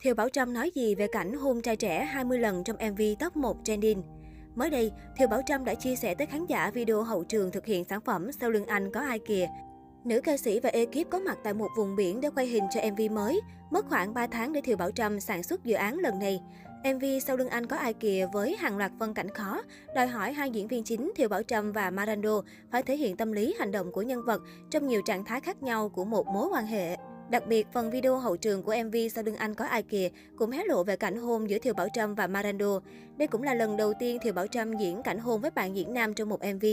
Thiều Bảo Trâm nói gì về cảnh hôn trai trẻ 20 lần trong MV top 1 trending? Mới đây, Thiều Bảo Trâm đã chia sẻ tới khán giả video hậu trường thực hiện sản phẩm Sau lưng anh có ai kìa. Nữ ca sĩ và ekip có mặt tại một vùng biển để quay hình cho MV mới. Mất khoảng 3 tháng để Thiều Bảo Trâm sản xuất dự án lần này. MV Sau lưng anh có ai kìa với hàng loạt phân cảnh khó, đòi hỏi hai diễn viên chính Thiều Bảo Trâm và Marando phải thể hiện tâm lý hành động của nhân vật trong nhiều trạng thái khác nhau của một mối quan hệ. Đặc biệt, phần video hậu trường của MV Sau lưng anh có ai kìa cũng hé lộ về cảnh hôn giữa Thiều Bảo Trâm và Marando. Đây cũng là lần đầu tiên Thiều Bảo Trâm diễn cảnh hôn với bạn diễn nam trong một MV.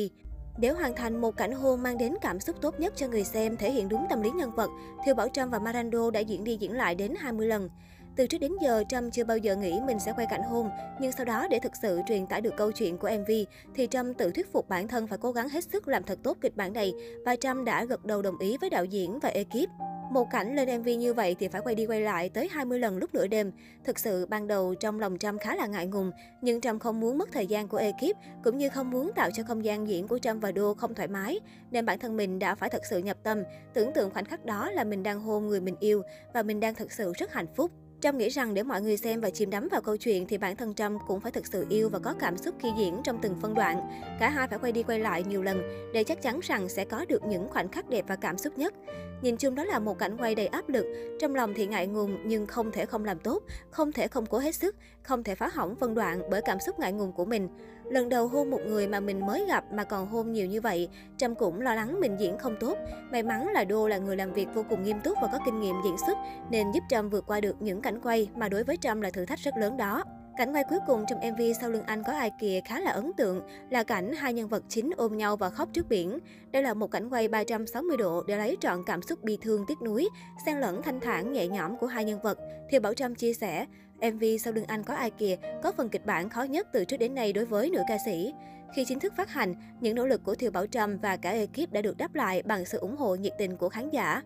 Để hoàn thành một cảnh hôn mang đến cảm xúc tốt nhất cho người xem, thể hiện đúng tâm lý nhân vật, Thiều Bảo Trâm và Marando đã diễn đi diễn lại đến 20 lần. Từ trước đến giờ, Trâm chưa bao giờ nghĩ mình sẽ quay cảnh hôn, nhưng sau đó để thực sự truyền tải được câu chuyện của MV, thì Trâm tự thuyết phục bản thân phải cố gắng hết sức làm thật tốt kịch bản này và Trâm đã gật đầu đồng ý với đạo diễn và ekip. Một cảnh lên MV như vậy thì phải quay đi quay lại tới 20 lần lúc nửa đêm. Thực sự ban đầu trong lòng Trâm khá là ngại ngùng, nhưng Trâm không muốn mất thời gian của ekip cũng như không muốn tạo cho không gian diễn của Trâm và Đô không thoải mái, nên bản thân mình đã phải thật sự nhập tâm, tưởng tượng khoảnh khắc đó là mình đang hôn người mình yêu và mình đang thật sự rất hạnh phúc. Trâm nghĩ rằng để mọi người xem và chìm đắm vào câu chuyện thì bản thân Trâm cũng phải thực sự yêu và có cảm xúc khi diễn trong từng phân đoạn. Cả hai phải quay đi quay lại nhiều lần để chắc chắn rằng sẽ có được những khoảnh khắc đẹp và cảm xúc nhất. Nhìn chung đó là một cảnh quay đầy áp lực, trong lòng thì ngại ngùng nhưng không thể không làm tốt, không thể không cố hết sức, không thể phá hỏng phân đoạn bởi cảm xúc ngại ngùng của mình. Lần đầu hôn một người mà mình mới gặp mà còn hôn nhiều như vậy, Trâm cũng lo lắng mình diễn không tốt. May mắn là Đô là người làm việc vô cùng nghiêm túc và có kinh nghiệm diễn xuất nên giúp Trâm vượt qua được những cảnh quay mà đối với Trâm là thử thách rất lớn đó. Cảnh quay cuối cùng trong MV Sau lưng anh có ai kìa khá là ấn tượng là cảnh hai nhân vật chính ôm nhau và khóc trước biển. Đây là một cảnh quay 360 độ để lấy trọn cảm xúc bi thương tiếc nuối, xen lẫn thanh thản nhẹ nhõm của hai nhân vật. Thiều Bảo Trâm chia sẻ, MV Sau lưng anh có ai kìa có phần kịch bản khó nhất từ trước đến nay đối với nữ ca sĩ. Khi chính thức phát hành, những nỗ lực của Thiều Bảo Trâm và cả ekip đã được đáp lại bằng sự ủng hộ nhiệt tình của khán giả.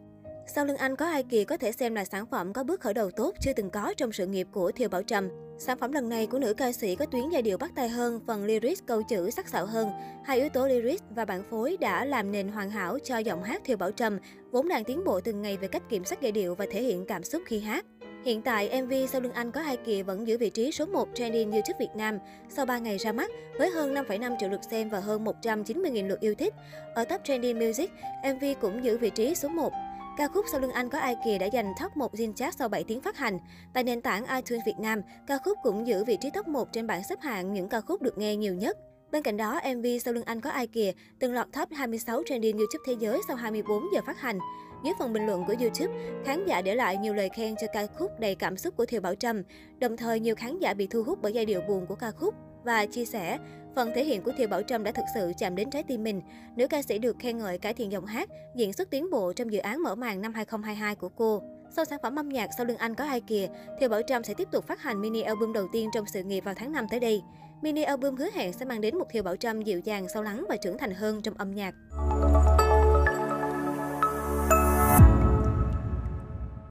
Sau lưng anh có ai kỳ có thể xem là sản phẩm có bước khởi đầu tốt chưa từng có trong sự nghiệp của Thiều Bảo Trâm. Sản phẩm lần này của nữ ca sĩ có tuyến giai điệu bắt tay hơn, phần lyrics câu chữ sắc sảo hơn. Hai yếu tố lyrics và bản phối đã làm nền hoàn hảo cho giọng hát Thiều Bảo Trâm, vốn đang tiến bộ từng ngày về cách kiểm soát giai điệu và thể hiện cảm xúc khi hát. Hiện tại, MV Sau lưng anh có hai kỳ vẫn giữ vị trí số 1 trending YouTube Việt Nam sau 3 ngày ra mắt với hơn 5,5 triệu lượt xem và hơn 190.000 lượt yêu thích. Ở top trending music, MV cũng giữ vị trí số 1 Ca khúc Sau lưng anh có ai kìa đã giành top 1 Zin Chart sau 7 tiếng phát hành. Tại nền tảng iTunes Việt Nam, ca khúc cũng giữ vị trí top 1 trên bảng xếp hạng những ca khúc được nghe nhiều nhất. Bên cạnh đó, MV Sau lưng anh có ai kìa từng lọt top 26 trending YouTube thế giới sau 24 giờ phát hành. Dưới phần bình luận của YouTube, khán giả để lại nhiều lời khen cho ca khúc đầy cảm xúc của Thiều Bảo Trâm. Đồng thời, nhiều khán giả bị thu hút bởi giai điệu buồn của ca khúc và chia sẻ, phần thể hiện của Thiều Bảo Trâm đã thực sự chạm đến trái tim mình. Nữ ca sĩ được khen ngợi cải thiện giọng hát, diễn xuất tiến bộ trong dự án mở màn năm 2022 của cô. Sau sản phẩm âm nhạc Sau lưng anh có hai kìa, Thiều Bảo Trâm sẽ tiếp tục phát hành mini album đầu tiên trong sự nghiệp vào tháng 5 tới đây. Mini album hứa hẹn sẽ mang đến một Thiều Bảo Trâm dịu dàng, sâu lắng và trưởng thành hơn trong âm nhạc.